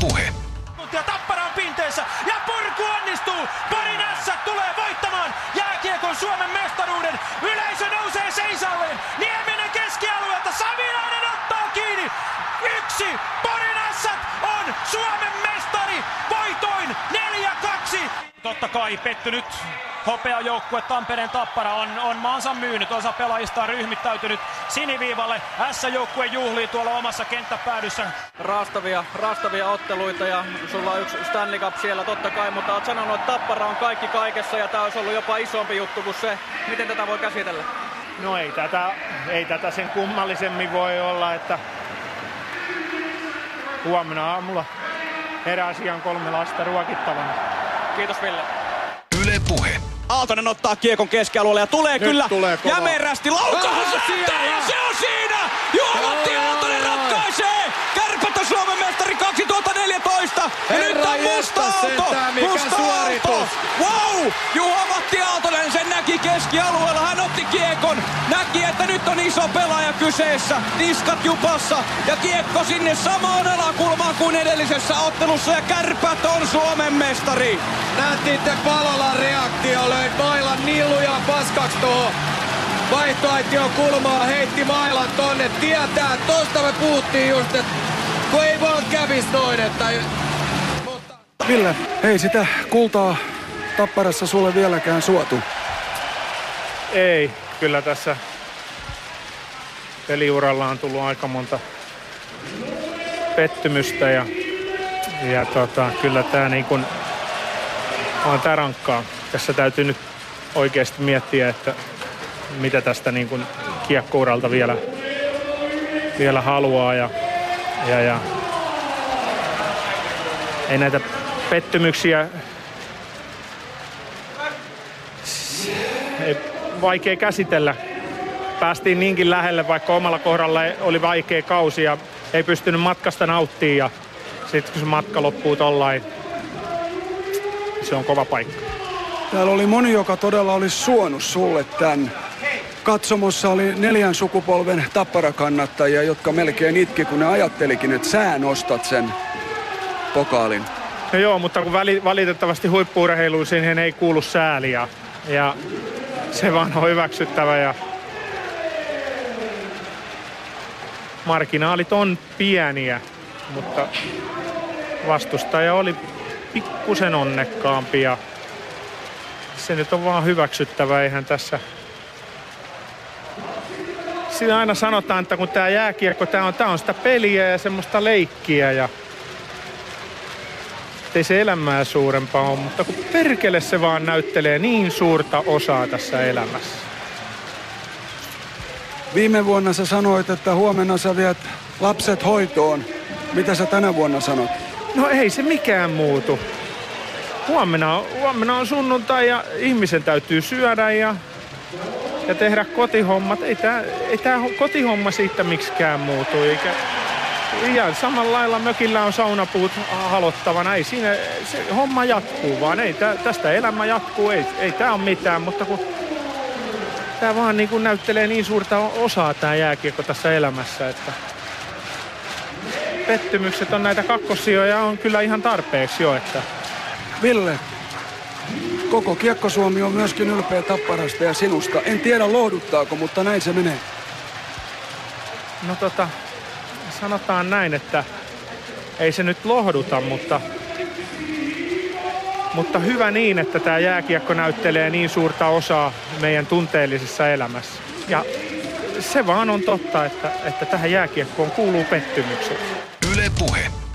Puhe. Ja Tappara on pinteessä ja purku onnistuu. Porin S tulee voittamaan jääkiekon Suomen mestaruuden. Yleisö nousee seisalleen. Nieminen keskialueelta. Savilainen ottaa kiinni. Yksi. Porin S on Suomen mestari. Voitoin 4-2. Totta kai pettynyt hopeajoukkue Tampereen Tappara on, on maansa myynyt. Osa pelaajista on ryhmittäytynyt siniviivalle. S-joukkue juhlii tuolla omassa kenttäpäädyssä. Raastavia, raastavia otteluita ja sulla on yksi Stanley Cup siellä totta kai, mutta oot sanonut, että Tappara on kaikki kaikessa ja tämä olisi ollut jopa isompi juttu kuin se. Miten tätä voi käsitellä? No ei tätä, ei tätä sen kummallisemmin voi olla, että huomenna aamulla heräsi ihan kolme lasta ruokittavana. Kiitos Ville. Yle Puhe. Aaltonen ottaa kiekon keskialueelle ja tulee Nyt kyllä tulee kova. jämerästi laukaus siellä! ja se on siinä! Juha-Matti Joo. Aaltonen ratkaisee! Kärpät on Suomen mestari 2014 ja Herra nyt on musta aalto! mikä Musta suoritus! aalto! Wow! Juha-Matti Aaltonen sen näki keskialueella, hän otti kiekon, näki, että nyt on iso pelaaja kyseessä, niskat jupassa. Ja kiekko sinne samaan alakulmaan kuin edellisessä ottelussa. Ja Kärpät on Suomen mestari! Nähtiitte Palolan reaktio, löi mailan nilluja paskaksi tuohon vaihtoaition kulmaa, heitti mailan tonne. Tietää, tosta me puhuttiin just, että kun ei vaan kävis noin, että... Mutta... Ville, ei sitä kultaa Tapparassa sulle vieläkään suotu. Ei, kyllä tässä peliuralla on tullut aika monta pettymystä ja, ja tota, kyllä tämä niin kuin on tää rankkaa. Tässä täytyy nyt oikeasti miettiä, että mitä tästä niin kuin kiekkouralta vielä, vielä haluaa ja, ja, ja ei näitä pettymyksiä vaikea käsitellä. Päästiin niinkin lähelle, vaikka omalla kohdalla oli vaikea kausi ja ei pystynyt matkasta nauttimaan. Ja sitten kun se matka loppuu tollain, se on kova paikka. Täällä oli moni, joka todella olisi suonut sulle tän. Katsomossa oli neljän sukupolven tapparakannattajia, jotka melkein itki, kun ne ajattelikin, että sä nostat sen pokaalin. No joo, mutta kun väli, valitettavasti huippuurheiluun siihen ei kuulu sääliä. Ja se vaan on hyväksyttävä ja marginaalit on pieniä, mutta vastustaja oli pikkusen onnekkaampi ja se nyt on vaan hyväksyttävä, eihän tässä Siinä aina sanotaan, että kun tämä jääkiekko, tämä on, tää on sitä peliä ja semmoista leikkiä ja ei se elämää suurempaa ole, mutta kun perkele se vaan näyttelee niin suurta osaa tässä elämässä. Viime vuonna sä sanoit, että huomenna sä viet lapset hoitoon. Mitä sä tänä vuonna sanot? No ei se mikään muutu. Huomenna huomenna on sunnuntai ja ihmisen täytyy syödä ja, ja tehdä kotihommat. Ei tämä ei tää kotihomma siitä miksikään muutu. Eikä, ja samalla lailla mökillä on saunapuut halottavana. Ei siinä, se homma jatkuu vaan. Ei tää, tästä elämä jatkuu. Ei, ei tämä ole mitään, mutta kun tämä vaan niin kuin näyttelee niin suurta osaa tämä jääkiekko tässä elämässä, että pettymykset on näitä kakkossijoja on kyllä ihan tarpeeksi jo, että Ville, koko Kiekko-Suomi on myöskin ylpeä Tapparasta ja sinusta. En tiedä lohduttaako, mutta näin se menee. no tota, sanotaan näin, että ei se nyt lohduta, mutta, mutta hyvä niin, että tämä jääkiekko näyttelee niin suurta osaa meidän tunteellisessa elämässä. Ja se vaan on totta, että, että tähän jääkiekkoon kuuluu pettymykset. Yle Puhe.